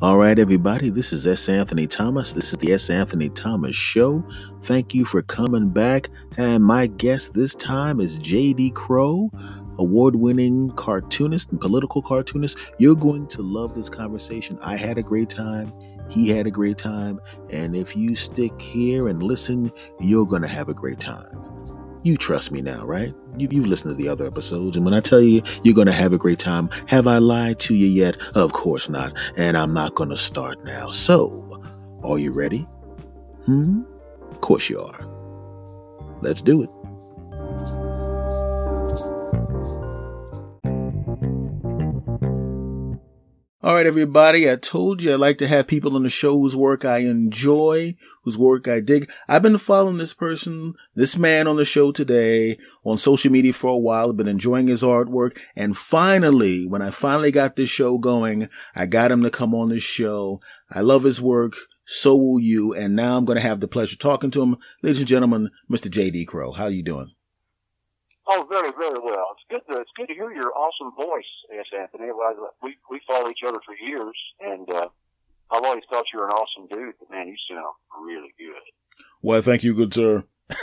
All right, everybody, this is S. Anthony Thomas. This is the S. Anthony Thomas Show. Thank you for coming back. And my guest this time is J.D. Crowe, award winning cartoonist and political cartoonist. You're going to love this conversation. I had a great time. He had a great time. And if you stick here and listen, you're going to have a great time. You trust me now, right? You, have listened to the other episodes, and when I tell you you're going to have a great time, have I lied to you yet? Of course not, and I'm not going to start now. So, are you ready? Hmm? Of course you are. Let's do it. All right, everybody. I told you I like to have people on the show whose work I enjoy, whose work I dig. I've been following this person, this man on the show today on social media for a while. I've been enjoying his artwork. And finally, when I finally got this show going, I got him to come on this show. I love his work. So will you. And now I'm going to have the pleasure talking to him. Ladies and gentlemen, Mr. J.D. Crowe. How you doing? Oh, very, very well. It's good. To, it's good to hear your awesome voice, S. Anthony. We we follow each other for years, and uh, I've always thought you were an awesome dude. But man, you sound really good. Well, thank you, good sir.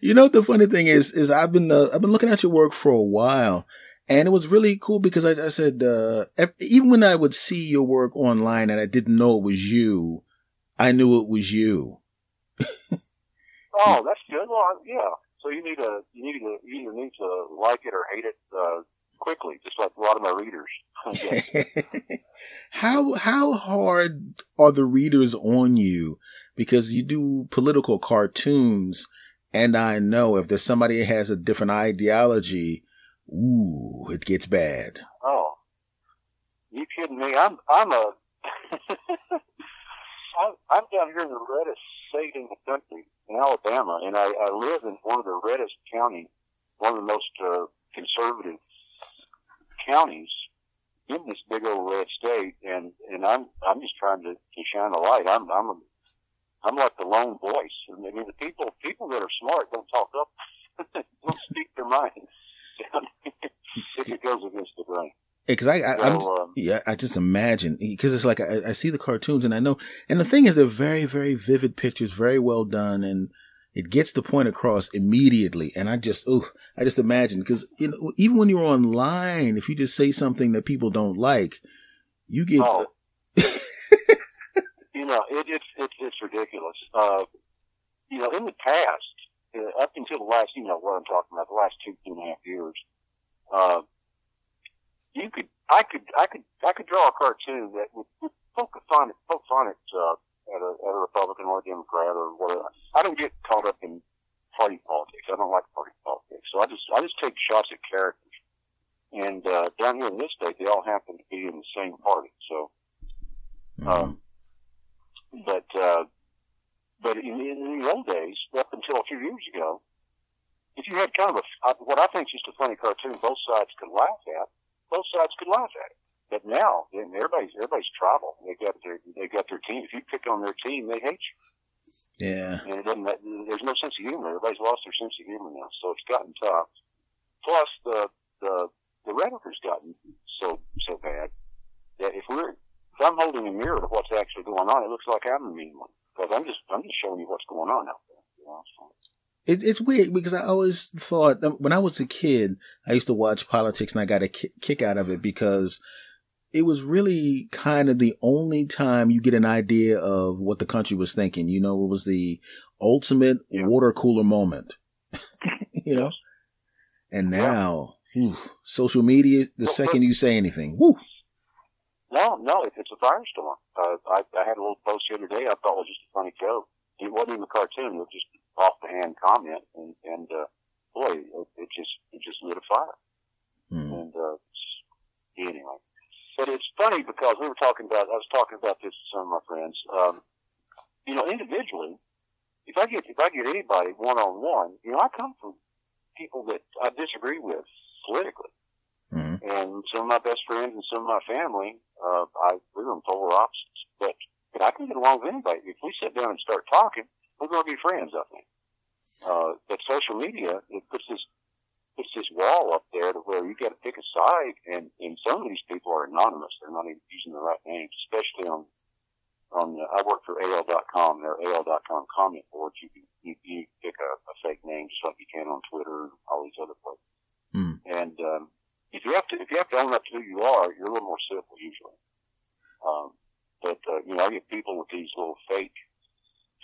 you know the funny thing is, is I've been uh, I've been looking at your work for a while, and it was really cool because I, I said uh, even when I would see your work online and I didn't know it was you, I knew it was you. Oh, that's good. Well, yeah. So you need to you need to you either need to like it or hate it uh, quickly, just like a lot of my readers. how how hard are the readers on you? Because you do political cartoons, and I know if there's somebody that has a different ideology, ooh, it gets bad. Oh, you kidding me? I'm I'm a I'm, I'm down here in the reddest state in the country in Alabama, and I, I live in one of the reddest counties, one of the most uh, conservative counties in this big old red state, and and I'm I'm just trying to, to shine a light. I'm I'm a, I'm like the lone voice. I mean, the people people that are smart don't talk up, don't speak their minds if it goes against the grain because I, I am um, yeah, I just imagine because it's like I, I, see the cartoons and I know, and the thing is, they're very, very vivid pictures, very well done, and it gets the point across immediately. And I just, oh, I just imagine because you know, even when you're online, if you just say something that people don't like, you get. Oh. you know, it, it's it's it's ridiculous. Uh, you know, in the past, uh, up until the last, you know, what I'm talking about, the last two two and a half years. Uh, you could, I could, I could, I could draw a cartoon that would could find it, folk find it uh, at a at a Republican or a Democrat or whatever. I don't get caught up in party politics. I don't like party politics, so I just I just take shots at characters. And uh, down here in this state, they all happen to be in the same party. So, mm-hmm. um, but uh, but in, in the old days, up until a few years ago, if you had kind of a what I think is just a funny cartoon, both sides could laugh at both sides could laugh at it. But now, everybody's everybody's tribal. They got their they got their team. If you pick on their team, they hate you. Yeah. And it doesn't. There's no sense of humor. Everybody's lost their sense of humor now, so it's gotten tough. Plus, the the the rhetoric's gotten so so bad that if we're if I'm holding a mirror to what's actually going on, it looks like I'm the mean one because I'm just I'm just showing you what's going on out there. You know, so. It, it's weird because I always thought um, when I was a kid, I used to watch politics and I got a kick out of it because it was really kind of the only time you get an idea of what the country was thinking. You know, it was the ultimate yeah. water cooler moment, you know? And now, yeah. whew, social media, the second you say anything, whoo. No, no, if it's a firestorm. Uh, I, I had a little post the other day I thought it was just a funny joke. It wasn't even a cartoon. It was just off the hand comment, and and uh, boy, it, it just it just lit a fire. Mm. And uh, anyway, but it's funny because we were talking about I was talking about this with some of my friends. Um, you know, individually, if I get if I get anybody one on one, you know, I come from people that I disagree with politically. Mm-hmm. And some of my best friends and some of my family, uh, I, we're on polar opposites. But, but I can get along with anybody. If we sit down and start talking, we're going to be friends, I think. Uh, but social media, it puts this, puts this wall up there to where you got to pick a side, and and some of these people are anonymous; they're not even using the right names, especially on on. Uh, I work for AL.com. There are AL.com comment boards. You can you, you pick a, a fake name just like you can on Twitter and all these other places. Mm. And um, if you have to if you have to own up to who you are, you're a little more civil usually. Um, but uh, you know, I get people with these little fake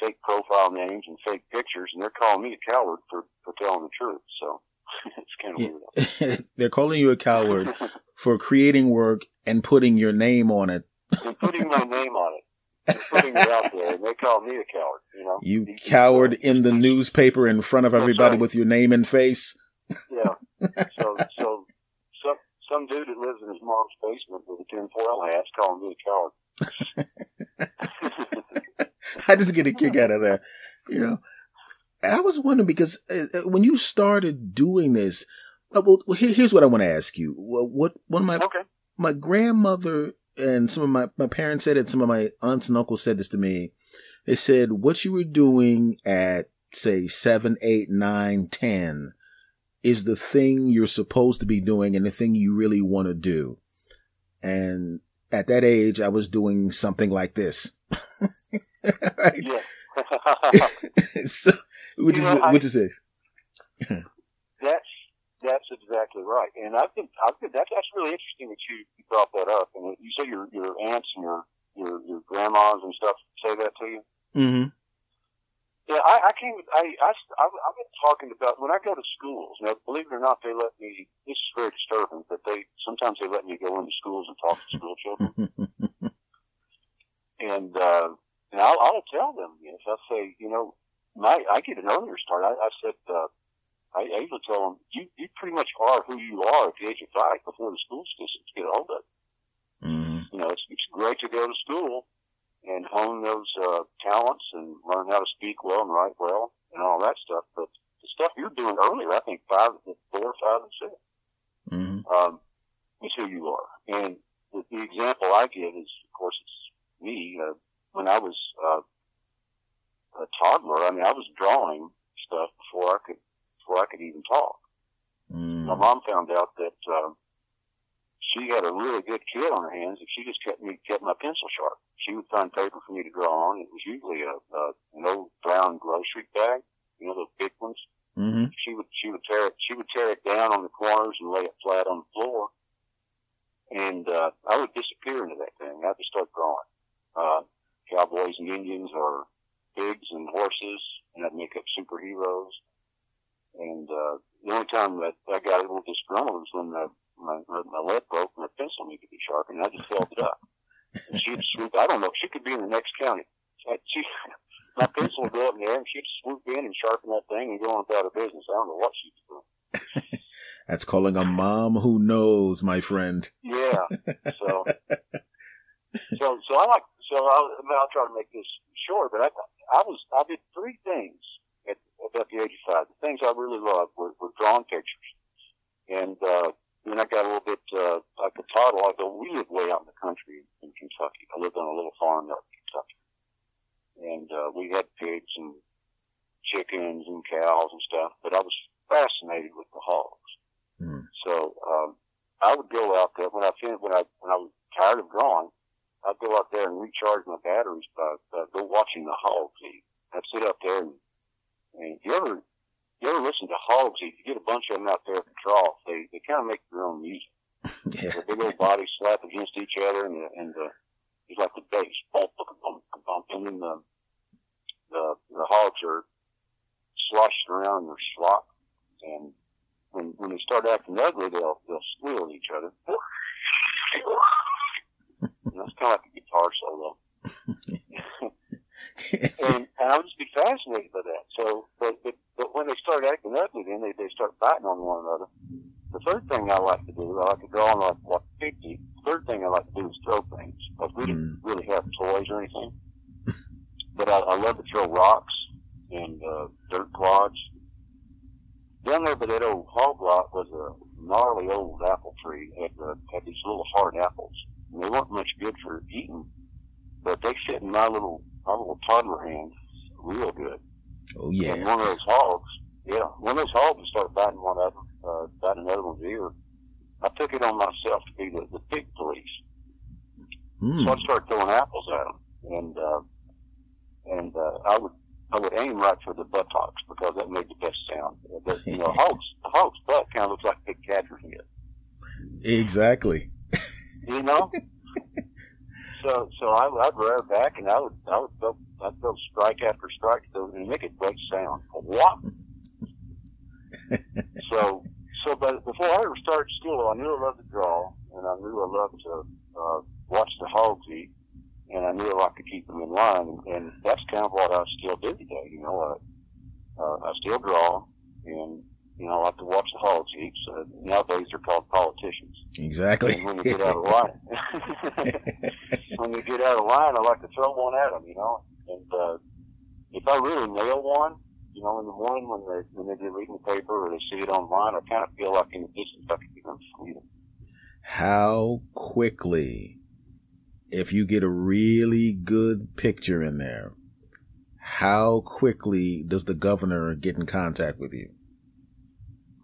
fake profile names and fake pictures, and they're calling me a coward for for telling the truth. So it's kind of Yeah. weird. They're calling you a coward for creating work and putting your name on it. and putting my name on it, putting it out there, and they call me a coward. You know, You coward in the newspaper in front of everybody right. with your name and face. Yeah. So so some some dude that lives in his mom's basement with a tinfoil hat's calling me a coward. I just get a kick out of that, you know. And I was wondering because uh, uh, when you started doing this, uh, well, here- here's what I want to ask you. Well, what one of my okay. my grandmother and some of my my parents said it. Some of my aunts and uncles said this to me. They said what you were doing at say seven, eight, nine, ten is the thing you're supposed to be doing and the thing you really want to do. And at that age, I was doing something like this. Right? Yeah. so, which You is know, I- which is this? That's exactly right. And I've been I've been that's that's really interesting that you, you brought that up. And you say your your aunts and your your your grandmas and stuff say that to you. Mm-hmm. Yeah, I, I came. I, I, I've been talking about when I go to schools. Now, believe it or not, they let me. This is very disturbing, but they sometimes they let me go into schools and talk to school children. and uh, and I'll, I'll tell them. Yes, I say, you know, my I get an earlier start. I, I said, uh, I, I usually tell them, you you pretty much are who you are at the age of five before the school systems get hold of. you. mm-hmm. You know, it's it's great to go to school and hone those uh, talents and learn how to speak well and write well and all that stuff. But the stuff you're doing earlier, I think five, four, five, and six Mm-hmm. um, is who you are. And the, the example I give is, of course, it's me. Uh, when I was uh, a toddler, I mean, I was drawing stuff before I could before I could even talk. Mm-hmm. My mom found out that um, she had a really good kid on her hands if she just kept me kept my pencil sharp. She would find paper for me to draw on. It was usually a, a an old brown grocery bag, you know, those big ones Mm-hmm. she would she would tear it she would tear it down on the corners and lay it flat on the floor, and uh, I would disappear into that thing. I'd just start drawing uh, cowboys and Indians or pigs and horses, and I'd make up superheroes. And uh, the only time that I got a little disgruntled was when the, my my lead broke and the pencil needed to be sharpened. I just held it up. And she'd swoop. I don't know. She could be in the next county. She, my pencil would go up in the air and she'd swoop in and sharpen that thing and go on about her business. I don't know what she'd do. That's calling a mom who knows, my friend. Yeah. So, so, so I like, so I'll, I'll try to make this short, but I, I was, I did three things at the age of. The things I really loved were, were drawing pictures. And, uh, then I got a little bit, uh, like a toddler. I go, we live way out in the country in Kentucky. I lived on a little farm out in Kentucky. And, uh, we had pigs and chickens and cows and stuff, but I was fascinated with the hogs. Mm. So, um, I would go out there when I fin- when I when I was tired of drawing, I'd go out there and recharge my batteries by, by go watching the hogs eat. I'd sit up there and and you ever you ever listen to hogs eat? You get a bunch of them out there at the trough. They they kind of make their own music. Yeah. Their big old bodies slap against each other, and the, and the it's like the bass, bump, bump, bump, bump, and then the the the hogs are sloshed around in their slop, and when when they start acting ugly, they'll they'll squeal at each other. And that's kind of like a guitar solo. and, and I would just be fascinated by that. So, but, but, but when they start acting ugly, then they, they start biting on one another. The third thing I like to do, I like to draw on like, like 50. The third thing I like to do is throw things. Because we didn't really have toys or anything. but I, I love to throw rocks and, uh, dirt clods. Down there by that old hog lot was a gnarly old apple tree. It had, uh, had these little hard apples. And they weren't much good for eating, but they fit in my little, my little toddler hand real good. oh And yeah. one of those hogs, yeah, one of those hogs would start biting one of them. Uh, bite another one's ear. I took it on myself to be the, the pig police. Hmm. So I started throwing apples at them, and uh, and uh, I would I would aim right for the buttocks because that made the best sound. The, you know, hog's the hog's butt kind of looks like a big catcher's mitt. Exactly. You know. so so I, I'd rear back and I would I would go I'd go strike after strike and make a great sound. What? so so but before I ever started school, I knew I loved to draw and I knew I loved to uh, watch the hogs eat and I knew I liked to keep them in line, and, and that's kind of what I still do today. You know, I, uh, I still draw, and you know, I like to watch the hogs eat. So nowadays they're called politicians. Exactly. And when you get out of line, when you get out of line, I like to throw one at them. You know, and uh, if I really nail one, you know, in the morning when they when they get reading the paper or they see it online, I kind of feel like in the distance I can get them sweet. How quickly, if you get a really good picture in there, how quickly does the governor get in contact with you?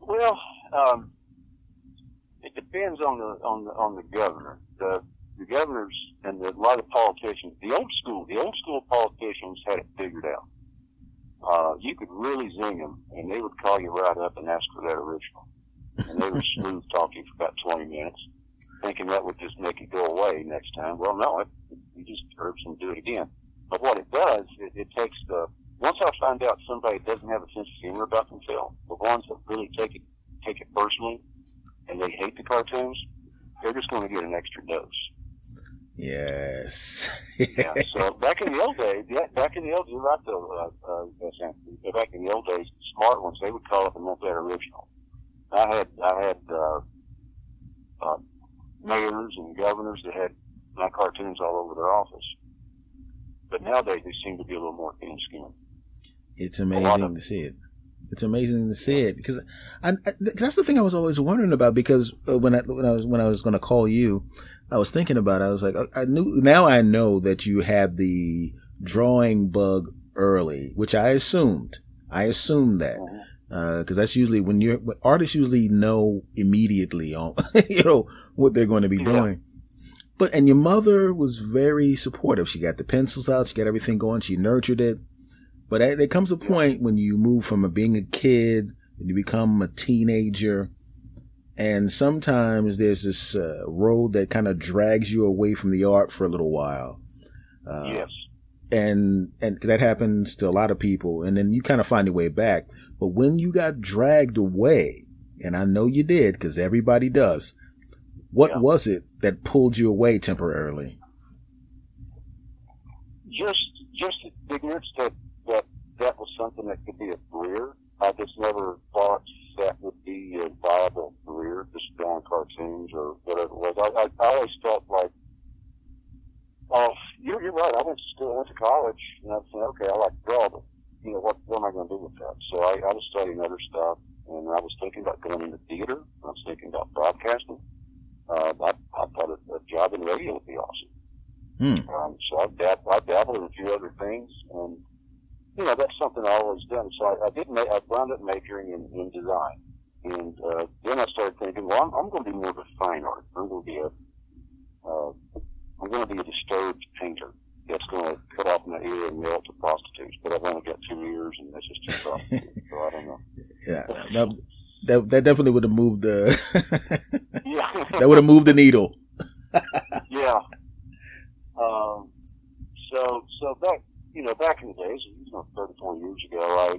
Well, um, depends on the on the on the governor. The the governors and the, a lot of politicians, the old school, the old school politicians had it figured out. Uh, you could really zing them, and they would call you right up and ask for that original, and they would smooth talk you for about twenty minutes, thinking that would just make it go away next time. Well, no, it, you just herbs and do it again. But what it does, it, it takes the once I find out somebody doesn't have a sense of humor about themselves, the ones that really take it take it personally and they hate the cartoons, they're just going to get an extra dose. Yes. yeah. So back in the old days, yeah, back in the old, you're right though, uh, uh, Anthony. Back in the old days, the smart ones they would call up and want that original. I had I had uh, uh, mayors and governors that had my cartoons all over their office, but nowadays they seem to be a little more thin-skinned. It's amazing to see it. It's amazing to see it because I, I, that's the thing I was always wondering about because uh, when I when I was when I was going to call you, I was thinking about it. I was like, I knew now I know that you had the drawing bug early, which I assumed. I assumed that because uh, that's usually when you're when artists usually know immediately on you know what they're going to be doing. But and your mother was very supportive. She got the pencils out. She got everything going. She nurtured it. But there comes a point when you move from a, being a kid and you become a teenager, and sometimes there's this uh, road that kind of drags you away from the art for a little while. Uh, yes. And and that happens to a lot of people, and then you kind of find your way back. But when you got dragged away, and I know you did because everybody does, what yeah. was it that pulled you away temporarily? Just just the ignorance that that was something that could be a career. I just never thought that would be a viable career, just drawing cartoons or whatever it was. I, I, I always felt like, oh, you're, you're right. I went to school, I went to college, and I said, okay, I like to draw, but you know, what, what am I going to do with that? So I, I was studying other stuff, and I was thinking about going into theater. I was thinking about broadcasting. Uh, I, I thought a, a job in radio would be awesome. Hmm. Um, so I, dab- I dabbled in a few other things, and you know, that's something I always done. So I, I did. Ma- I wound up majoring in, in design, and uh, then I started thinking, well, I'm, I'm going to be more of a fine art. I'm going to be a, uh, I'm going to be a disturbed painter that's going to cut off my ear and mail it to prostitutes. But I've only got two ears, and that's just too tough. so I don't know. Yeah, that, that, that definitely would have moved the. yeah, that would have moved the needle. yeah. Um. So so back you know, back in the days, you know, 34 years ago, I,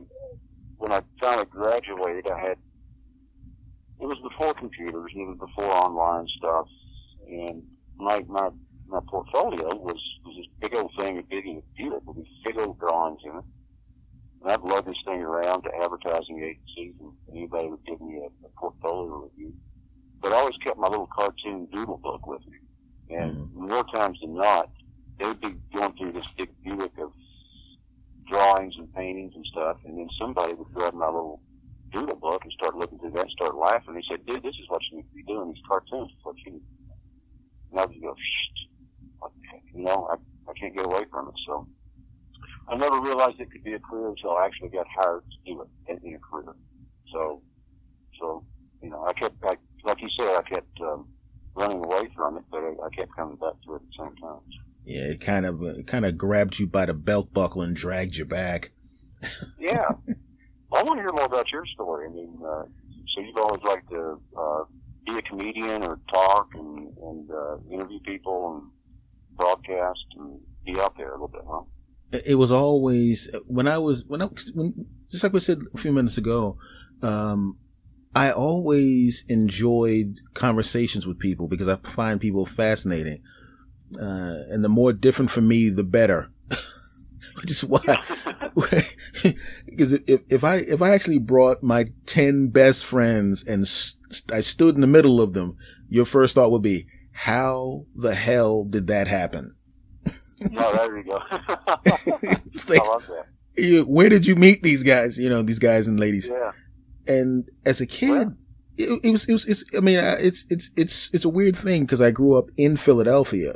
when I finally graduated, I had, it was before computers and it was before online stuff. And my, my, my portfolio was, was this big old thing, a big beautiful, with big old drawings in it. And I'd lug this thing around to advertising agencies and anybody would give me a, a portfolio review. But I always kept my little cartoon doodle book with me. And mm-hmm. more times than not, they'd be going through this big Buick of drawings and paintings and stuff, and then somebody would grab my little doodle book and start looking through that and start laughing. He said, dude, this is what you need to be doing. These cartoons is what you need. And I would go, shh, you know, I, I can't get away from it. So I never realized it could be a career until I actually got hired to do it in a career. So, so you know, I kept like like you said, I kept um, running away from it, but I, I kept coming back to it at the same time. Yeah, it kind of it kind of grabbed you by the belt buckle and dragged you back. yeah, I want to hear more about your story. I mean, uh, so you've always liked to uh, be a comedian or talk and, and uh, interview people and broadcast and be out there a little bit, huh? It was always when I was when I when just like we said a few minutes ago. Um, I always enjoyed conversations with people because I find people fascinating. Uh, and the more different from me, the better. Which is why, because if, if I, if I actually brought my 10 best friends and st- I stood in the middle of them, your first thought would be, how the hell did that happen? no, there you go. like, I love that. Where did you meet these guys? You know, these guys and ladies. Yeah. And as a kid, it, it, was, it was, it's, I mean, it's, it's, it's, it's a weird thing because I grew up in Philadelphia.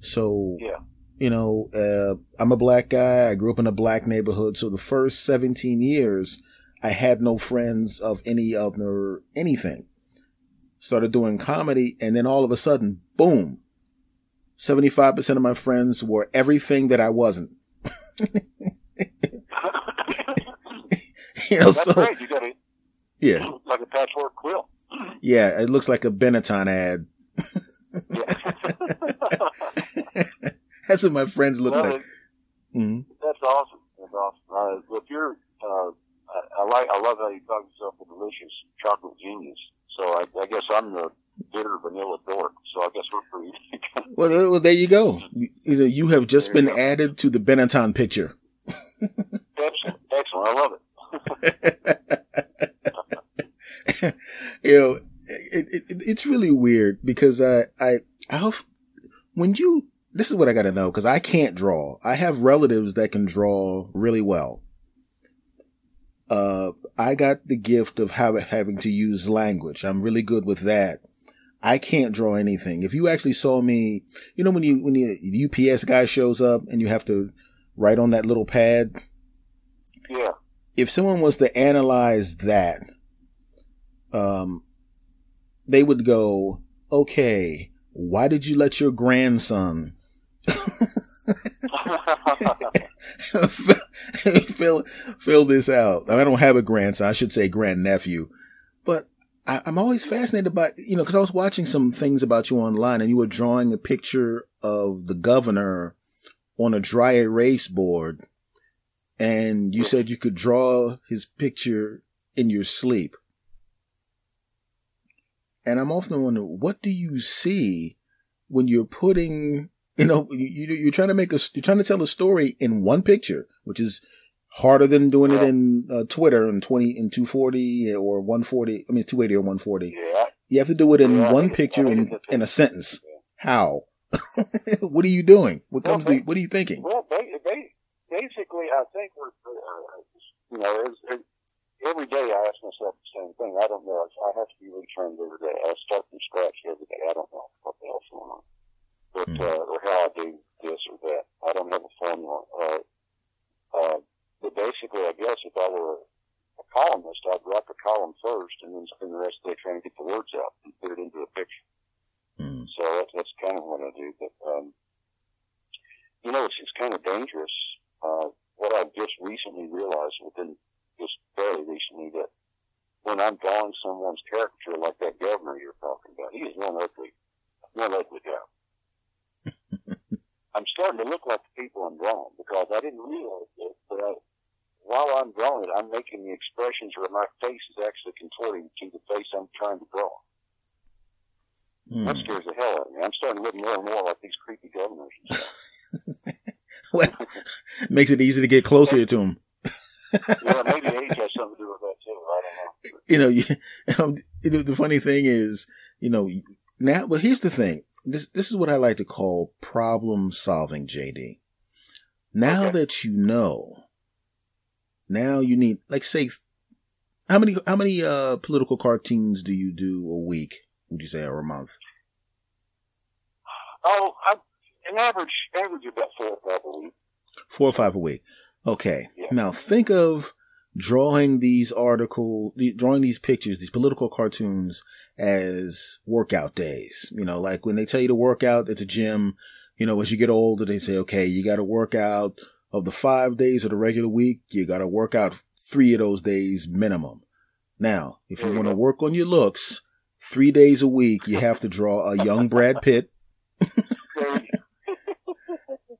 So, yeah. you know, uh, I'm a black guy. I grew up in a black neighborhood. So the first 17 years, I had no friends of any other anything. Started doing comedy and then all of a sudden, boom, 75% of my friends were everything that I wasn't. you know, That's so, great. You got it. Yeah. Like a patchwork quilt. Yeah, it looks like a Benetton ad. That's what my friends look like. Mm-hmm. That's awesome. That's awesome. Uh, if you're, uh, I, I, like, I love how you call yourself a delicious chocolate genius. So I, I guess I'm the bitter vanilla dork. So I guess we're pretty. well, well, there you go. You have just there been added to the Benetton picture. excellent, excellent. I love it. you know, it, it, it's really weird because I, I, I, when you, this is what I got to know because I can't draw. I have relatives that can draw really well. Uh, I got the gift of having to use language. I'm really good with that. I can't draw anything. If you actually saw me, you know, when you, when the UPS guy shows up and you have to write on that little pad. Yeah. If someone was to analyze that, um, they would go, okay, why did you let your grandson fill, fill this out? I don't have a grandson. I should say grandnephew, but I, am always fascinated by, you know, cause I was watching some things about you online and you were drawing a picture of the governor on a dry erase board and you said you could draw his picture in your sleep. And I'm often wondering, what do you see when you're putting, you know, you, are trying to make a, you're trying to tell a story in one picture, which is harder than doing it in uh, Twitter in 20, in 240 or 140, I mean, 280 or 140. Yeah. You have to do it in yeah, one picture in, in a sentence. How? what are you doing? What comes to, what are you thinking? Well, basically, I think we're, uh, you know, it's, it's, every day I ask myself the same thing. I don't know. I have to be retrained every day. I start from scratch every day. I don't know what the hell's going on, but mm. uh, or how I do this or that. I don't have a formula. Uh, uh, but basically, I guess if I were a columnist, I'd write the column first and then spend the rest of the day trying to get the words out and put it into a picture. Mm. So that's, that's kind of what I do. But um, you know, it's, it's kind of dangerous. Uh, what I've just recently realized within just fairly recently that when I'm drawing someone's caricature like that governor you're talking about, he is one ugly, one ugly guy. I'm starting to look like the people I'm drawing because I didn't realize it, but I, while I'm drawing it, I'm making the expressions where my face is actually contorting to the face I'm trying to draw. Mm. That scares the hell out of me. I'm starting to look more and more like these creepy governors and stuff. well, makes it easy to get closer to them yeah, maybe age has something to do with that too. I don't know. You know, you, um, the funny thing is, you know, now, but here's the thing. This, this is what I like to call problem solving, JD. Now okay. that you know, now you need, like, say, how many, how many, uh, political cartoons do you do a week? Would you say, or a month? Oh, I, an average, average about four or five a week. Four or five a week. Okay. Yeah. Now think of drawing these article, the, drawing these pictures, these political cartoons as workout days. You know, like when they tell you to work out at the gym, you know, as you get older, they say, okay, you got to work out of the five days of the regular week. You got to work out three of those days minimum. Now, if you want to work on your looks, three days a week, you have to draw a young Brad Pitt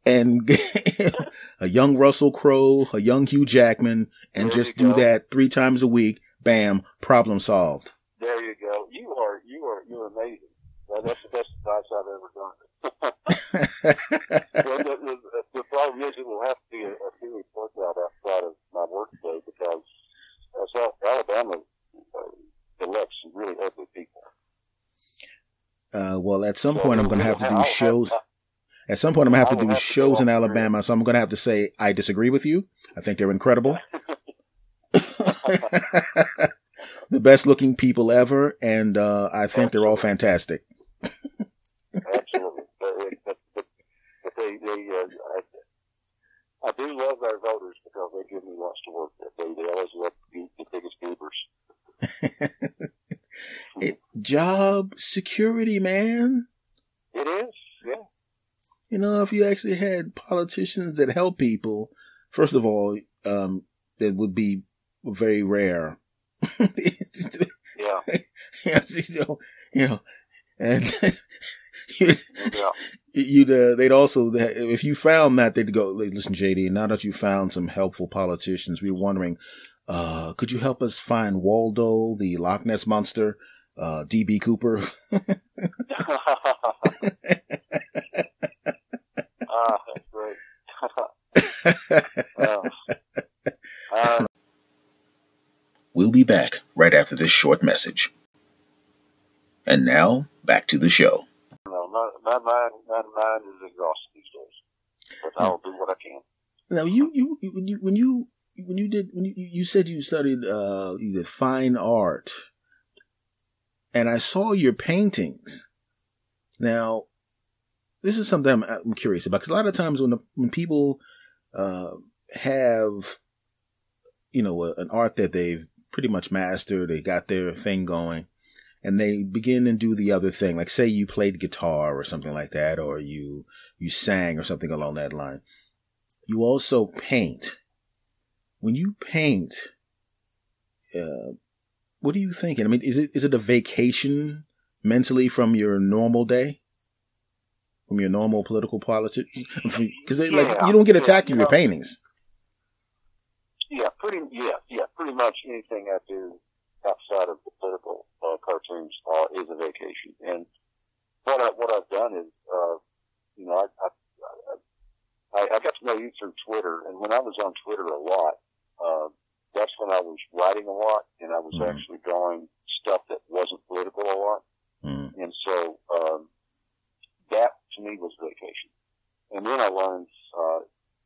and a young Russell Crowe, a young Hugh Jackman, and there just do that three times a week. Bam, problem solved. There you go. You are you are you're amazing. That's the best advice I've ever done. well, the, the, the, problem is it will have to be a, a serious workout outside of my work day because uh, Alabama uh, elects really ugly people. Uh, well, at some so point, I'm going to have to do shows. Have, at some point, I'm going to have to do shows in Alabama, so I'm going to have to say I disagree with you. I think they're incredible. the best looking people ever, and uh, I think they're all fantastic. Absolutely. But, but, but they, they, uh, I, I, do love our voters because they give me lots to work with. They, they always love the, the biggest goobers. it, job security, man. It is, yeah. You know, if you actually had politicians that help people, first of all, um, that would be very rare. yeah. you know, you know, and you, yeah. you'd uh, they'd also if you found that they'd go listen JD now that you found some helpful politicians we were wondering uh, could you help us find Waldo the Loch Ness monster uh, DB Cooper Ah, that's great. uh, we'll be back right after this short message. And now, back to the show. No, my, my mind, my mind is exhausted these days, but I'll do what I can. Now, you, you, when you, when you, when you did, when you, you said you studied, uh, you did fine art, and I saw your paintings. Now, this is something I'm, I'm curious about because a lot of times when the, when people uh, have you know a, an art that they've pretty much mastered, they got their thing going, and they begin and do the other thing. Like say you played guitar or something like that, or you you sang or something along that line. You also paint. When you paint, uh, what are you thinking? I mean, is it is it a vacation mentally from your normal day? From your normal political politics? Because yeah, like you don't get attacked yeah, in your paintings. Yeah, pretty. Yeah, yeah, pretty much anything I do outside of the political uh, cartoons uh, is a vacation. And what I what I've done is, uh, you know, I, I, I I got to know you through Twitter, and when I was on Twitter a lot, uh, that's when I was writing a lot, and I was mm. actually drawing stuff that wasn't political a lot. Mm. And so um, that to me was vacation. And then I learned uh,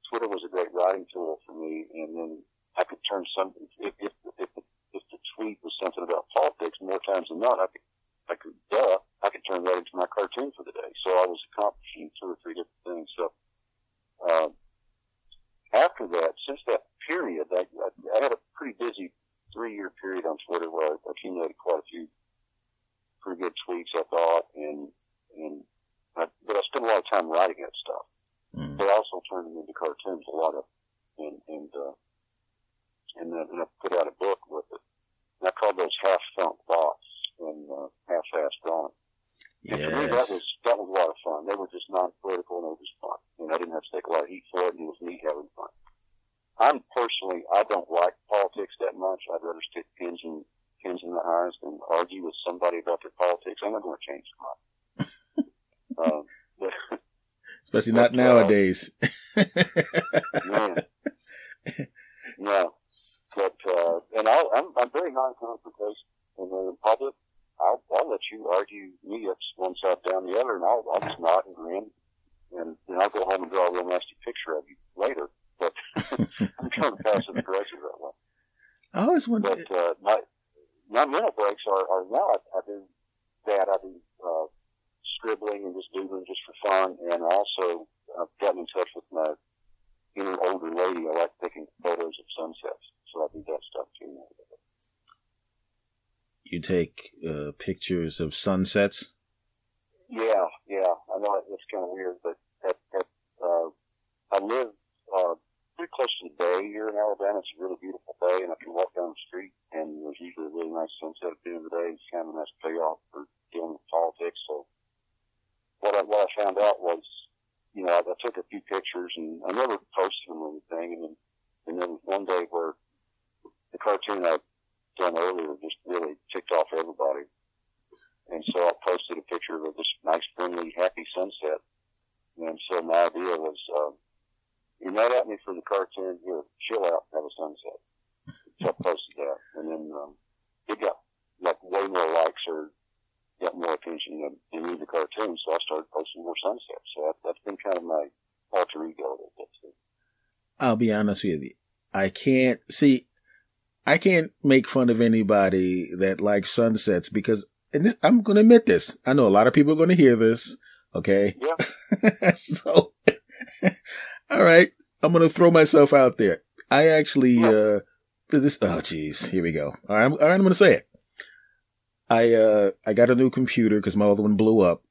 Twitter was a great writing tool for me, and then I could turn something if if if the, if the tweet was something about politics more times than not, I could I could duh I could turn that into my cartoon for the day. So I was accomplishing two or three different things. So uh, after that, since that period, I, I, I had a pretty busy three year period on Twitter where I accumulated quite a few pretty good tweets, I thought, and spent a lot of time writing that stuff. Mm. They also turned them into cartoons, a lot of, and and uh, and then and I put out a book with it. And I called those half thunk thoughts and uh, half fast drawing. Yes. And to me, that was that was a lot of fun. They were just non-political and it was fun. And I didn't have to take a lot of heat for it, and it was me having fun. I'm personally, I don't like politics that much. I'd rather stick pins in pins in the eyes than argue with somebody about their politics. I'm not going to change them up. Um, Especially not nowadays. Uh, man. No. But, uh, and I'll, I'm, I'm very non-confrontational. And in public, I'll, I'll let you argue me up one side down the other, and I'll, I'll just nod and grin, and then I'll go home and draw a real nasty picture of you later. But I'm kind of passive aggressive that way. I always wondered. But uh, my my mental breaks are, are now I, I do that. I do uh, scribbling and just doodling just for fun. And also, I've gotten in touch with my inner older lady. I like taking photos of sunsets. so I do that stuff too. You take uh, pictures of sunsets. Yeah, yeah. I know it's kind of weird, but at, at, uh, I live uh, pretty close to the bay here in Alabama. It's a really beautiful bay, and I can walk down the street, and there's usually a really nice sunset at the end of the day. It's kind of a nice payoff for dealing with politics. So what I what I found out was, you know, I, I took a few pictures, and I never posted them or anything, and then and then one day where the cartoon I'd done earlier just really ticked off everybody. And so I posted a picture of this nice, friendly, happy sunset. And so my idea was, um, you're mad at me for the cartoon, here, chill out, have a sunset. So I posted that. And then, um, it got like way more likes or got more attention than, than the cartoon. So I started posting more sunsets. So that, that's been kind of my alter ego. I'll be honest with you. I can't see, I can't make fun of anybody that likes sunsets because and this, I'm going to admit this. I know a lot of people are going to hear this. Okay. Yeah. so, all right. I'm going to throw myself out there. I actually, uh, this, oh geez, here we go. All right. I'm, all right. I'm going to say it. I, uh, I got a new computer because my other one blew up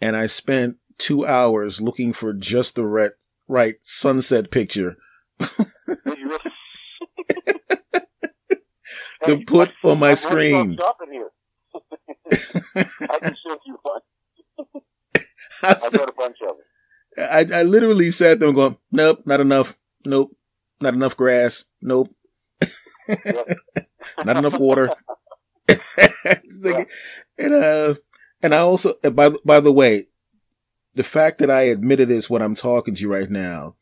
and I spent two hours looking for just the right, right sunset picture. to put on my screen. I can you one. I've got a bunch of them. I, I literally sat there going, nope, not enough. Nope, not enough grass. Nope. not enough water. like, and, uh, and I also, by, by the way, the fact that I admitted this when I'm talking to you right now,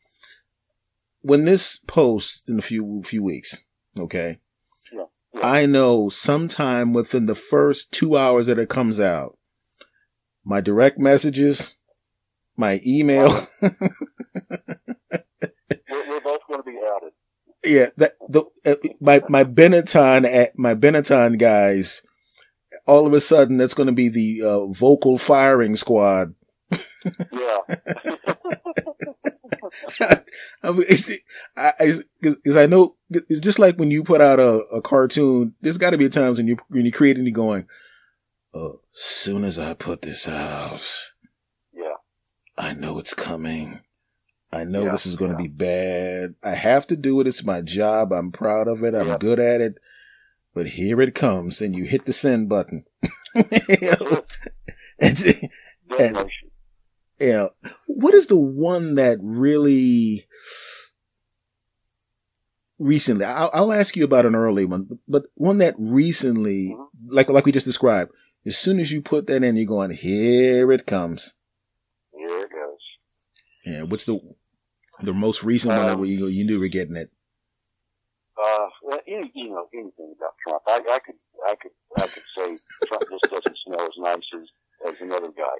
when this posts in a few, few weeks, okay, I know sometime within the first two hours that it comes out, my direct messages, my email. we're, we're, both going to be outed. Yeah, that the uh, my my Benetton uh, my Benetton guys. All of a sudden, that's going to be the uh, vocal firing squad. yeah. I, mean, I, cause I know it's just like when you put out a, a cartoon, there's got to be times when you when you create and you're going, "Oh, soon as I put this out, yeah, I know it's coming. I know yeah, this is going to yeah. be bad. I have to do it. It's my job. I'm proud of it. I'm yeah. good at it. But here it comes, and you hit the send button. and, and, yeah. What is the one that really recently? I'll, I'll, ask you about an early one, but one that recently, mm-hmm. like like we just described, as soon as you put that in, you're going, here it comes. Here it goes. Yeah. What's the the most recent um, one that you you knew we're getting it? Uh, well, any, you know anything about Trump, I, I could I could I could say Trump just doesn't smell as nice as as another guy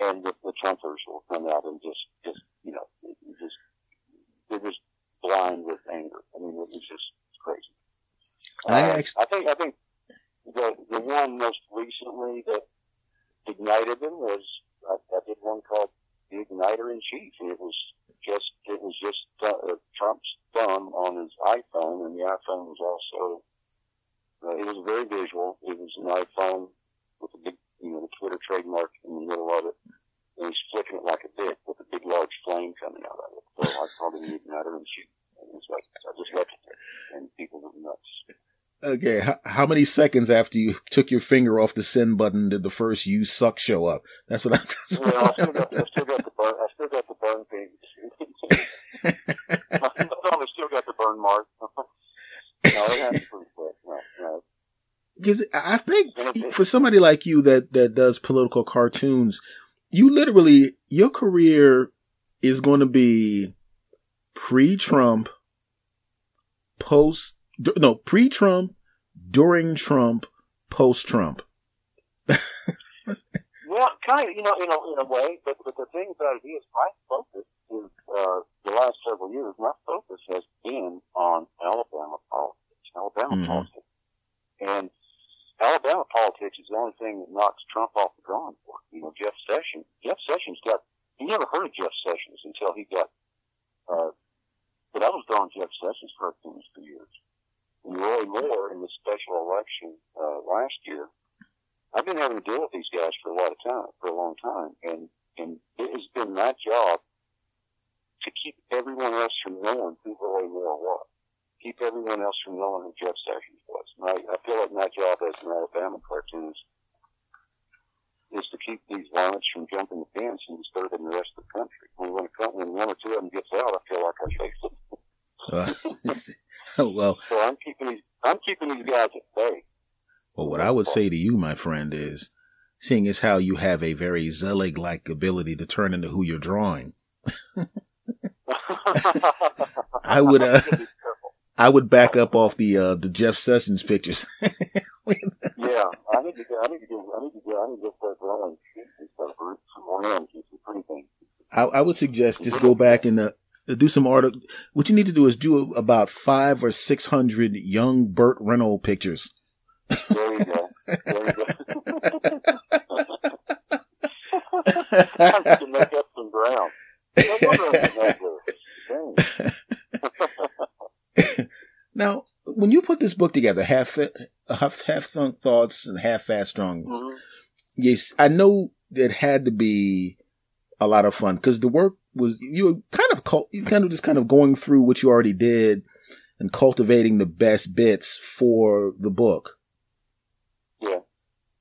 and the, the Trumpers will come out and just, just you know, just they're just blind with anger. I mean, it's just crazy. I, uh, I think I think the the one most recently that ignited them was I, I did one called the Igniter in Chief, and it was just it was just uh, Trump's thumb on his iPhone, and the iPhone was also uh, it was very visual. It was an iPhone with a big you know, the Twitter trademark in the middle of it. And he's flicking it like a bit with a big large flame coming out of it. So I called him an Igniter in Chief. And so I, I just left it there. And people went nuts. Okay, how, how, many seconds after you took your finger off the send button did the first "you suck" show up? That's what I. That's well, I still, got, I still got the burn. I still got the burn thing. I still got the burn mark. no, it happened pretty quick. No, no, because I think for somebody like you that that does political cartoons, you literally your career is going to be pre-Trump, post no pre-Trump, during Trump, post-Trump. well, kind of, you know, in a, in a way, but, but the thing about it is, my focus is uh, the last several years. My focus has been on Alabama politics, Alabama mm-hmm. politics, and Alabama politics is the only thing that knocks Trump off the drawing board. You know, Jeff Sessions. Jeff Sessions got. You never heard of Jeff Sessions until he got uh, but I was drawing Jeff Sessions for cartoons for years. Roy Moore in the special election uh, last year, I've been having to deal with these guys for a lot of time, for a long time, and and it has been my job to keep everyone else from knowing who Roy Moore was, keep everyone else from knowing who Jeff Sessions was. And I, feel like my job as an Alabama cartoonist is to keep these varmints from jumping the fence and disturbing the rest of the country. When, when, when one or two of them gets out, I feel like I faced them. well, so I'm keeping these I'm keeping these guys at bay. Well, what I would say to you, my friend, is seeing as how you have a very Zelig like ability to turn into who you're drawing. I would uh I would back up off the uh the Jeff Sessions pictures. yeah, I need to get, I need to get, I need to get, I need to to start drawing I, I would suggest just go back and uh, do some art. What you need to do is do about five or six hundred young Burt Reynolds pictures. There you go. There you go. to make up some ground. now, when you put this book together, half half half thoughts and half fast strong. Mm-hmm. Yes, I know it had to be a lot of fun because the work was you were kind cult, you kind of just kind of going through what you already did and cultivating the best bits for the book. Yeah.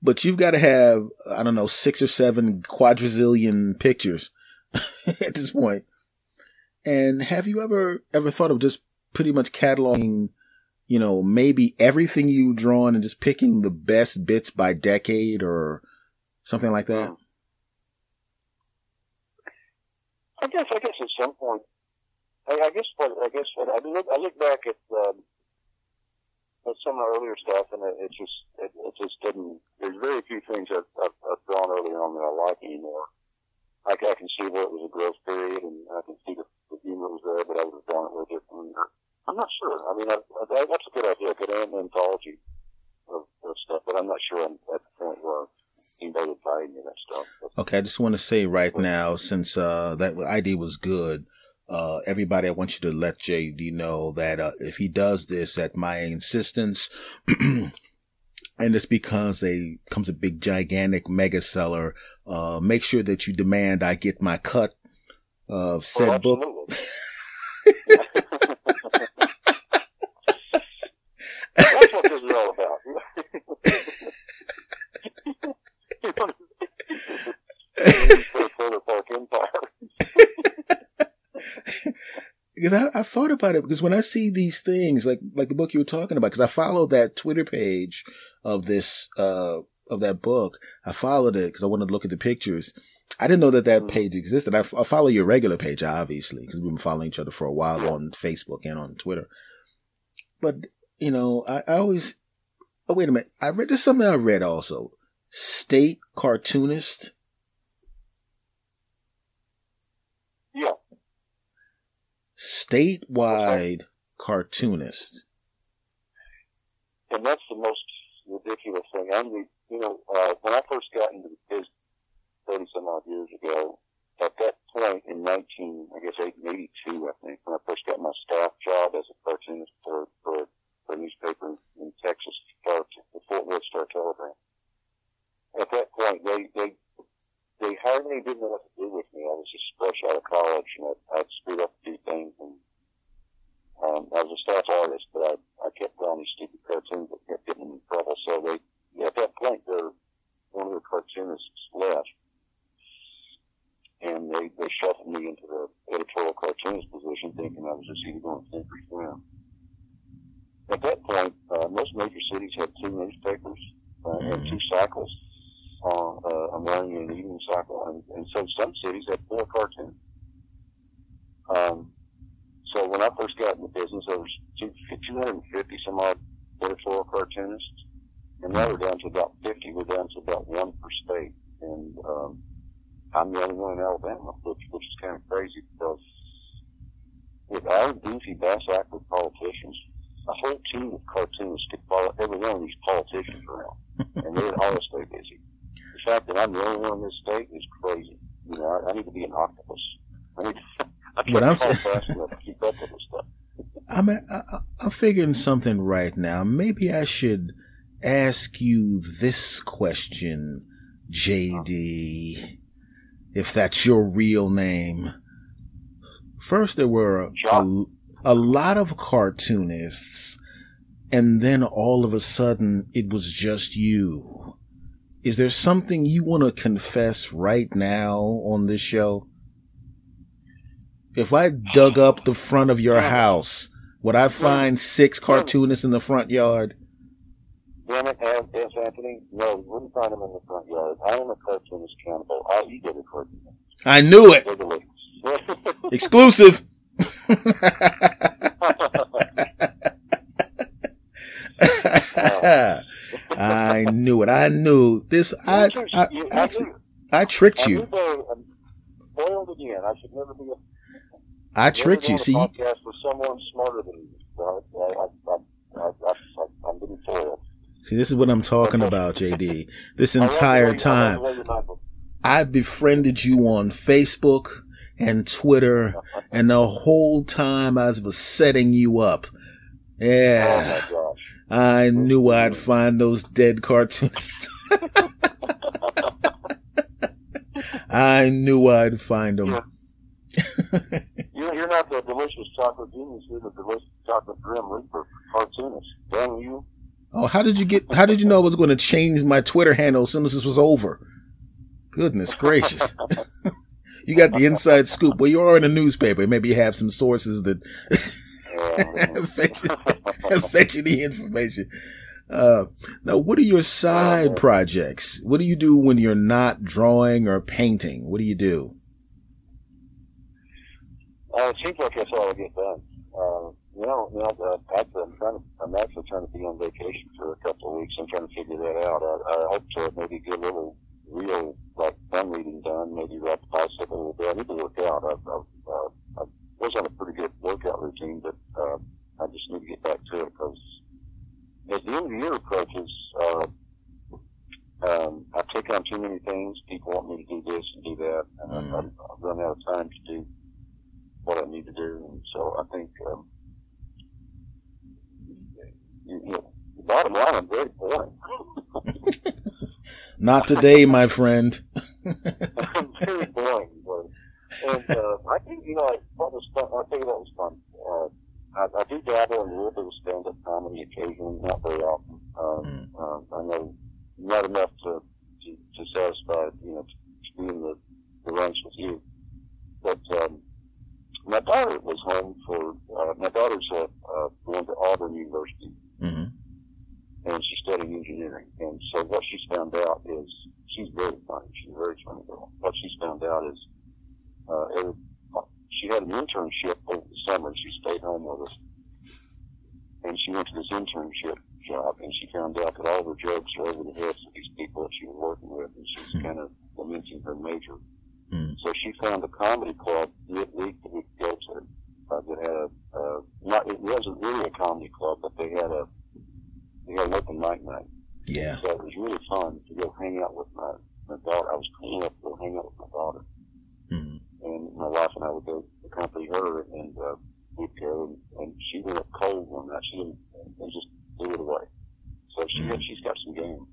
But you've got to have I don't know six or seven quadrillion pictures at this point. And have you ever ever thought of just pretty much cataloging, you know, maybe everything you've drawn and just picking the best bits by decade or something like that? Mm. I guess I guess at some point, I, I guess what I guess what I look I look back at um, at some of the earlier stuff, and it, it just it, it just didn't. There's very few things I've, I've, I've drawn earlier on that I like anymore. I, I can see where it was a growth period, and I can see the, the humor was there, but I would have drawn it a differently. I'm not sure. I mean, I, I, that's a good idea, a good anthology of, of stuff, but I'm not sure I'm at the point where would buy any of that stuff. Okay, I just want to say right now, since uh, that idea was good, uh, everybody, I want you to let JD know that uh, if he does this at my insistence, and it's because a comes a big gigantic mega seller, uh, make sure that you demand I get my cut of said well, book. That's what this is all about. because I, I thought about it because when I see these things like like the book you were talking about because I followed that Twitter page of this uh of that book. I followed it because I wanted to look at the pictures. I didn't know that that mm. page existed. I, I follow your regular page obviously because we've been following each other for a while on Facebook and on Twitter. But you know I, I always oh wait a minute. I read this something I read also state cartoonist yeah statewide cartoonist. And that's the most ridiculous thing. I'm the, you know, uh, when I first got into the business 30 some odd years ago, at that point in 19, I guess 82, I think, when I first got my staff job as a cartoonist for, for, for a newspaper in, Texas, the Fort Worth Star Telegram. At that point, they, they they hardly didn't know what to do with me. I was just fresh out of college, and I, I'd screwed up a few things. And um, I was a staff artist, but I, I kept drawing these stupid cartoons that kept getting in trouble. So they, at that point, they're one of the cartoonists left, and they they shuffled me into the editorial cartoonist position, thinking I was just either going to think or swim. At that point, uh, most major cities had two newspapers uh, and two cycles on uh, a morning and evening cycle, and, and so some cities had four cartoons. Um, so when I first got in the business, there was 250 some odd editorial cartoonists, and now we're down to about 50. We're down to about one per state, and um, I'm the only one in Alabama, which which is kind of crazy because with our goofy bass active politicians, a whole team of cartoonists could follow every one of these politicians around, and they'd all stay busy fact that I'm the only one in this state is crazy. You know, I, I need to be an octopus. I need, to, what I'm saying. I'm I, I'm figuring something right now. Maybe I should ask you this question, JD, if that's your real name. First, there were a, a, a lot of cartoonists, and then all of a sudden, it was just you. Is there something you want to confess right now on this show? If I dug up the front of your house, would I find six cartoonists in the front yard? Damn it, yes, Anthony. No, you wouldn't find them in the front yard. I am a cartoonist cannibal. I eat every cartoonist. I knew it. Exclusive. I knew it. I knew this. I I, I, I tricked you. Again. I should never be. A, I tricked you. See, podcast with someone smarter than you. I, I, I, I'm getting foiled. See, this is what I'm talking about, JD. This entire time, I befriended you on Facebook and Twitter, and the whole time I was setting you up. Oh, yeah. Oh I oh, knew I'd find those dead cartoons. I knew I'd find them. you're, you're not the delicious chocolate genius. You're the delicious chocolate grim reaper cartoonist. Dang you. Oh, how did you get? How did you know I was going to change my Twitter handle as soon as this was over? Goodness gracious! you got the inside scoop. Well, you are in a newspaper. Maybe you have some sources that fetch, you, fetch the information. Uh, now, what are your side projects? What do you do when you're not drawing or painting? What do you do? Uh, it seems like that's all I get done. Uh, you know, you know, uh, actually, I'm trying to, I'm actually trying to be on vacation for a couple of weeks. I'm trying to figure that out. I, I hope to maybe get a little real, like, fun reading done, maybe ride the bicycle a little bit. I need to work out. I've, I've, uh, was on a pretty good workout routine, but, uh, I just need to get back to it because as the end of the year approaches, uh, um, I take on too many things. People want me to do this and do that, and mm. I've, run out of time to do what I need to do. And so I think, um, you, you know, bottom line, I'm very boring. Not today, my friend. I'm very boring. And uh, I think, you know, I, what was fun, I'll tell you what was fun. Uh, I, I do dabble in a little bit of stand-up comedy occasionally, not very often. Um, mm. uh, I know not enough to, to, to satisfy, you know, to, to be in the, the ranks with you. But um, my daughter was home for, uh, my daughter's uh, uh, going to Auburn University. Mm-hmm. And she's studying engineering. And so what she's found out is, she's very funny. She's a very funny girl. What she's found out is, uh, every, she had an internship over the summer and she stayed home with us. And she went to this internship job and she found out that all the jokes are over the heads of these people that she was working with and she's mm-hmm. kind of lamenting her major. Mm. So she found a comedy club midweek that we could go to uh, that had a, uh, not, it wasn't really a comedy club, but they had a, they had an open mic night. Yeah. So it was really fun to go hang out with my, my daughter. I was cool enough to go hang out with my daughter. Mm. And my wife and I would go accompany her and, uh, we'd go and, and she went up cold one night. She didn't, and just threw it away. So she, mm. she's got some game.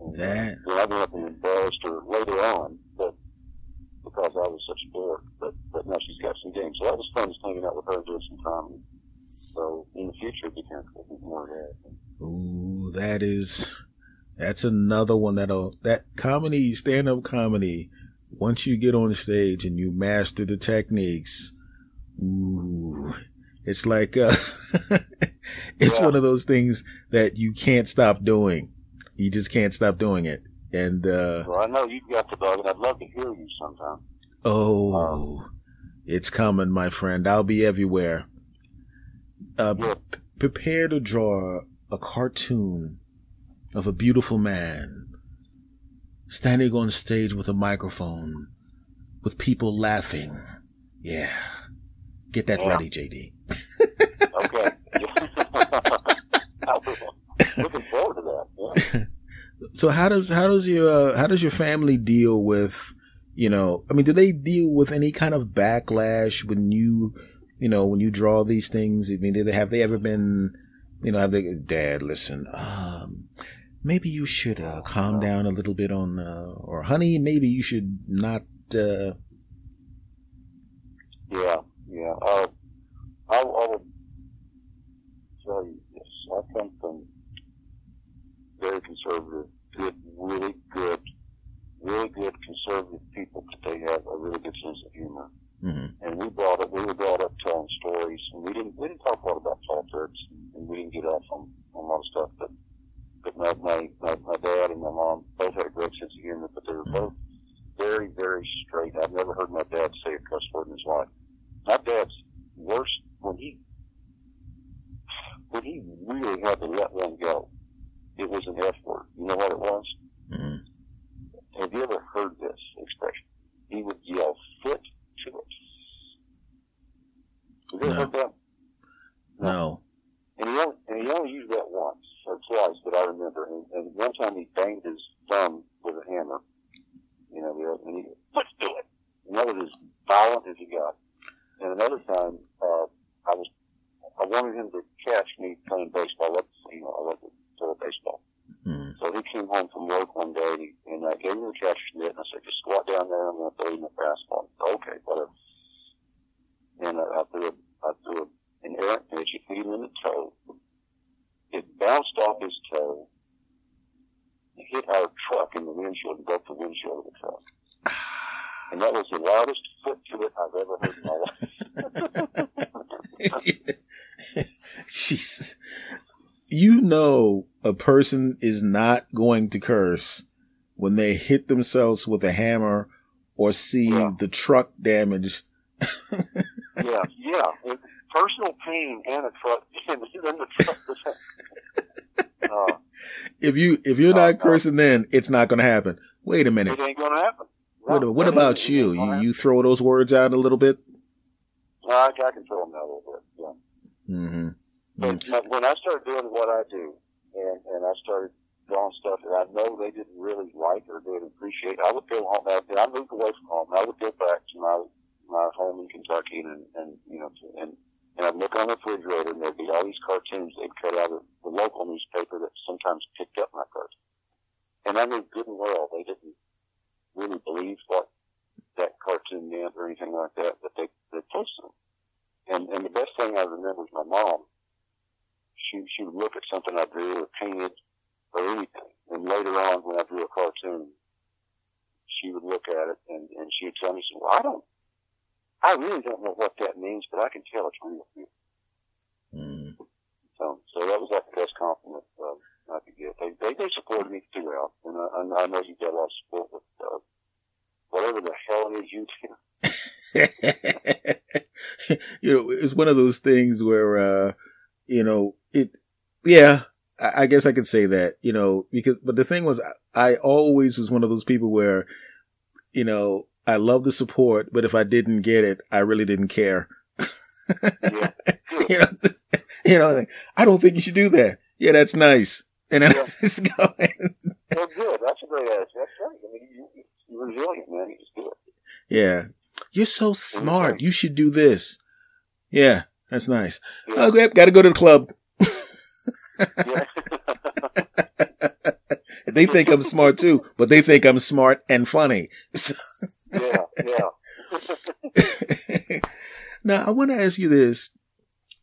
And, that. Uh, I went up and embarrassed her later on, but because I was such a dork. But but now she's got some games, so that was fun just hanging out with her doing some comedy. So in the future, be careful with more of that. Ooh, that is that's another one that'll that comedy stand up comedy. Once you get on the stage and you master the techniques, ooh, it's like uh, it's yeah. one of those things that you can't stop doing. You just can't stop doing it. And, uh, well, I know you've got the dog and I'd love to hear you sometime. Oh, um, it's coming, my friend. I'll be everywhere. Uh, yeah. p- prepare to draw a cartoon of a beautiful man standing on stage with a microphone with people laughing. Yeah. Get that yeah. ready, JD. okay. Looking forward to that. Yeah. So how does how does your uh, how does your family deal with you know, I mean, do they deal with any kind of backlash when you, you know, when you draw these things? I mean, did they, have they ever been, you know, have they, dad, listen, um, maybe you should, uh, calm down a little bit on, uh, or honey, maybe you should not, uh, yeah, yeah. Uh, I, I would tell you this. I come from very conservative, good, really good really good conservative people, but they have a really good sense of humor. Mm-hmm. And we brought up, we were brought up telling stories, and we didn't we didn't talk a lot about politics, and we didn't get off on, on a lot of stuff. But but my, my my my dad and my mom both had a great sense of humor, but they were both very very straight. I've never heard my dad say a cuss word in his life. My dad's worst when he when he really had to let one go. It was an F word. You know what it was? Mm-hmm. Have you ever heard this expression? He would yell, foot to it. Have you ever no. heard that? No. no. And he, only, and he only used that once or twice that I remember. And, and one time he banged his thumb with a hammer. You know, and he, to do it. And that was as violent as he got. And another time, uh, I was, I wanted him to catch me playing baseball. I love, you know, I love to throw baseball. Mm. So he came home from work one day and I gave him the catcher's mitt and I said, just squat down there and I'm going to throw you in the fastball. Said, okay, whatever. And I, I threw, a, I threw an errant pitch. He hit him in the toe. It bounced off his toe. It hit our truck in the windshield and broke the windshield of the truck. And that was the loudest foot to it I've ever heard in my life. Jesus you know a person is not going to curse when they hit themselves with a hammer or see yeah. the truck damage. yeah, yeah. Personal pain and a truck, and then the truck. uh, if you if you're not uh, cursing, then it's not going to happen. Wait a minute. It ain't going to happen. No, what, what about you? You you throw those words out a little bit. I, I can throw them out a little bit. Yeah. Mm-hmm. But mm. when I started doing what I do, and and I started drawing stuff that I know they didn't really like or didn't appreciate, I would go home. After I moved away from home. I would go back to my my home in Kentucky, and and you know, to, and and I'd look on the refrigerator, and there'd be all these cartoons they'd cut out of the local newspaper that sometimes picked up my cartoons. And I knew good and well they didn't really believe what that cartoon meant or anything like that, but they they posted them. And and the best thing I remember is my mom she she would look at something I drew or painted or anything, and later on when I drew a cartoon, she would look at it and and tell me, "Well, I don't, I really don't know what that means, but I can tell it's real." Mm. So so that was like the best compliment uh, I could get. They they, they supported me throughout, and I, I know you got a lot of support with uh, whatever the hell it is you do. you know, it's one of those things where, uh, you know, it, yeah, I guess I could say that, you know, because, but the thing was, I always was one of those people where, you know, I love the support, but if I didn't get it, I really didn't care. yeah. you know, you know, I don't think you should do that. Yeah, that's nice. And then yeah. just going. well, good. That's a great attitude. That's right. I mean, you, you're resilient, man. You just do it. Yeah. You're so smart. You should do this. Yeah, that's nice. Yeah. Oh, okay, got to go to the club. they think I'm smart too, but they think I'm smart and funny. Yeah, yeah. now I want to ask you this.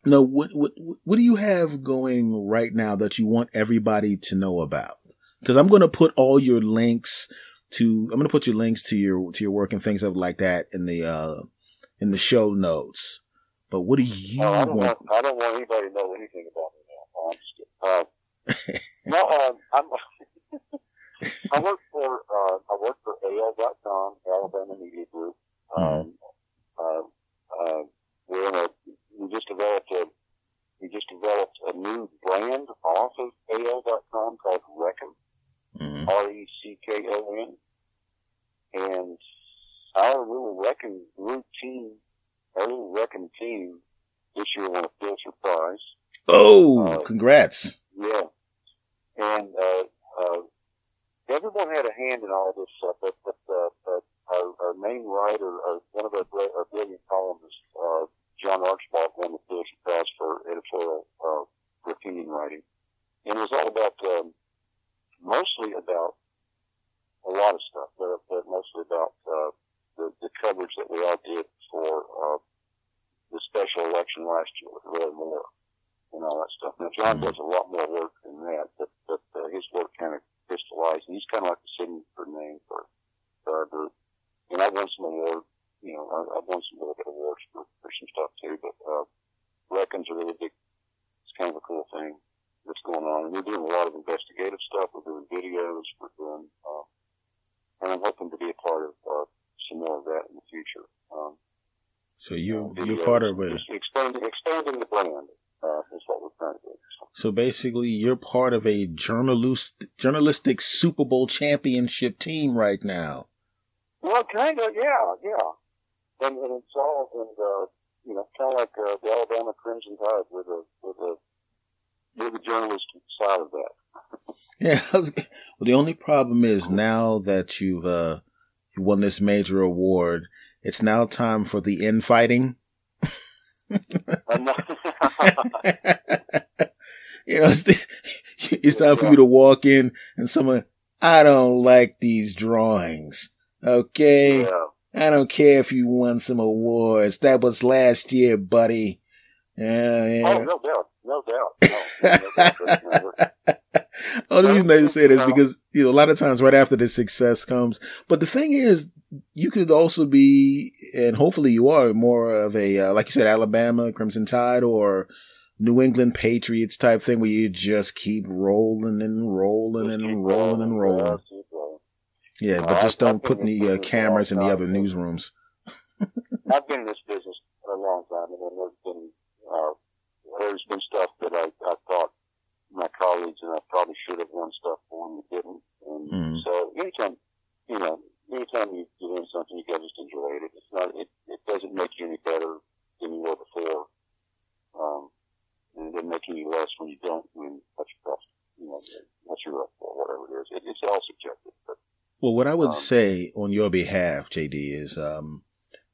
No, what, what what do you have going right now that you want everybody to know about? Because I'm going to put all your links to I'm going to put your links to your to your work and things like that in the uh in the show notes. But what do you oh, I don't want? want? I don't want anybody to know anything about me now. I'm just uh, no, um, I'm, I work for uh, I work for AL.com, Alabama Media Group. Mm-hmm. Um, uh, uh, we're in a we just developed a we just developed a new brand off of AL.com called Reckon, mm-hmm. R E C K O N, and our little Reckon group team, our little Reckon team this year won a Pulitzer Prize. Oh, uh, congrats! Yeah, and uh, uh, everyone had a hand in all this stuff, but, but, uh, but our, our was all about um, mostly about a lot of stuff, but, but mostly about uh, the, the coverage that we all did for uh, the special election last year with Roy Moore and all that stuff. Now, John does a lot more work than that, but, but uh, his work kind of crystallized, and he's kind of like the signature name for, for our group. And I won some awards, you know, I, I've won some little bit of awards for, for some stuff too, but uh, Reckons a really big, it's kind of a cool thing that's going on. And we're doing a lot of investigative stuff. We're doing videos. We're doing, uh, and I'm hoping to be a part of uh, some more of that in the future. Um, So videos, you're part of it. expanding, expanding the brand uh, is what we're trying to do. So, so basically you're part of a journalist journalistic Super Bowl championship team right now. well, kind of, yeah, yeah. And, and it's all, and uh, you know, kind of like uh, the Alabama Crimson Tide with a with a with the journalistic side of that. Yeah. Was- well, the only problem is now that you've uh, you won this major award, it's now time for the infighting. You know, it's, the- it's time for you to walk in and someone, I don't like these drawings. Okay. yeah. I don't care if you won some awards. That was last year, buddy. Yeah, Oh, yeah. no doubt, no doubt. No, no doubt. Oh, the reason I say it is because you know a lot of times right after the success comes. But the thing is, you could also be, and hopefully you are more of a uh, like you said, Alabama Crimson Tide or New England Patriots type thing where you just keep rolling and rolling and rolling and rolling. Yeah, but just don't put any uh, cameras in the other newsrooms. I've been in this business for a long time, and there's been uh, there's been stuff that I, I thought my colleagues and I probably should have won stuff for and didn't. And Mhm. so anytime, you know, anytime you you win something, you gotta just enjoy it. It's not it, it doesn't make you any better than you were before. Um, and it doesn't make you any less when you don't win what you best, you know, what you're up for, whatever it is. It, it's all subjective, but Well, what I would Um, say on your behalf, JD, is um,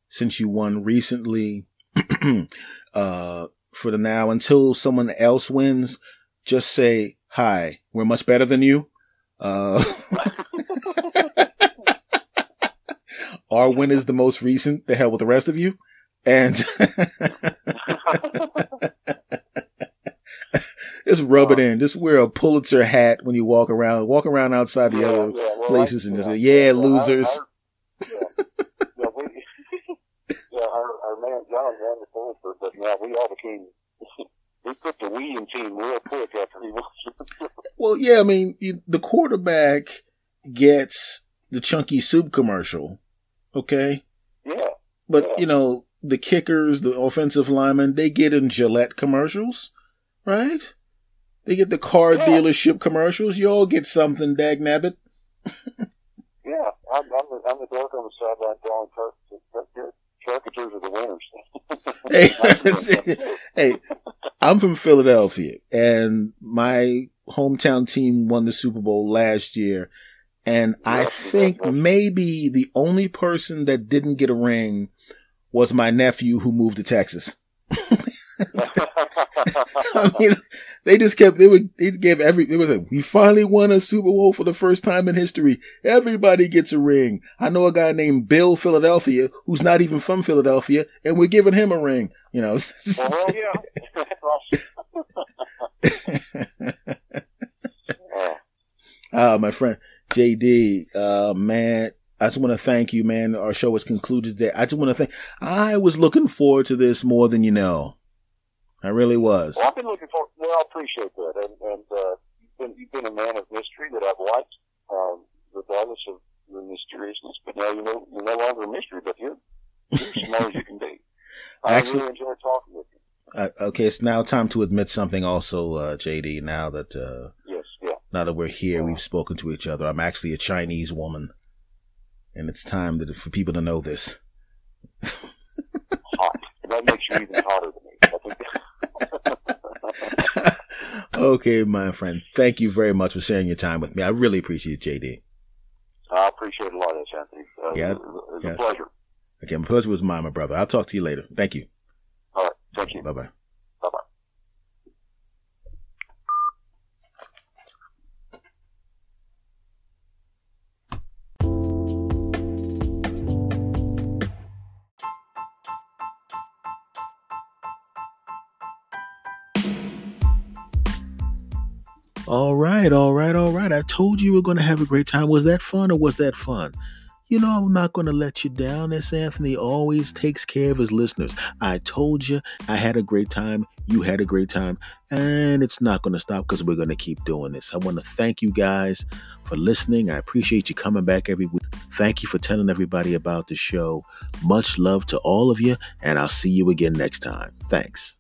since you won recently, uh, for the now until someone else wins, just say hi. We're much better than you. Uh, our win is the most recent. The hell with the rest of you, and just rub it oh. in. Just wear a Pulitzer hat when you walk around. Walk around outside the other well, places I- and just say, "Yeah, our- losers." our- yeah, yeah, we, yeah, our, our man John won the Pulitzer, but now we all became. we put the we in team real quick after he won. Well, yeah, I mean, you, the quarterback gets the chunky soup commercial, okay? yeah, But, Yeah. you know, the kickers, the offensive linemen, they get in Gillette commercials, right? They get the car Yeah. dealership commercials. You all get something, dag nabbit. yeah. I'm, I'm, the, I'm the dork on the sideline drawing car- caricatures of the winners. Hey, hey, I'm from Philadelphia, and my hometown team won the Super Bowl last year. And I think maybe the only person that didn't get a ring was my nephew who moved to Texas. I mean, they just kept, they would, they gave every, it was a, we finally won a Super Bowl for the first time in history. Everybody gets a ring. I know a guy named Bill Philadelphia who's not even from Philadelphia and we're giving him a ring, you know. well, yeah. oh, my friend JD, uh, man, I just want to thank you, man. Our show is concluded there. I just want to thank, I was looking forward to this more than you know. I really was. well, I've been looking for. Well, I appreciate that, and, and uh, you've been you've been a man of mystery that I've liked, um, regardless of your mysteriousness. But now you know you're no longer a mystery, but you're, you're as smart as you can be. I Actually- really enjoy talking with you. Uh, okay, it's now time to admit something also, uh, JD, now that, uh. Now that we're here, we've spoken to each other. I'm actually a Chinese woman. And it's time that, for people to know this. Hot. That makes you even hotter than me. Okay, my friend. Thank you very much for sharing your time with me. I really appreciate it, JD. I appreciate a lot of this, Anthony. Uh, Yeah, It was, yeah. a pleasure. Okay, my pleasure was mine, my brother. I'll talk to you later. Thank you. All right. Thank you. Bye bye. All right, all right, all right. I told you we are going to have a great time. Was that fun or was that fun? You know, I'm not going to let you down. S. Anthony always takes care of his listeners. I told you I had a great time. You had a great time. And it's not going to stop because we're going to keep doing this. I want to thank you guys for listening. I appreciate you coming back every week. Thank you for telling everybody about the show. Much love to all of you, and I'll see you again next time. Thanks.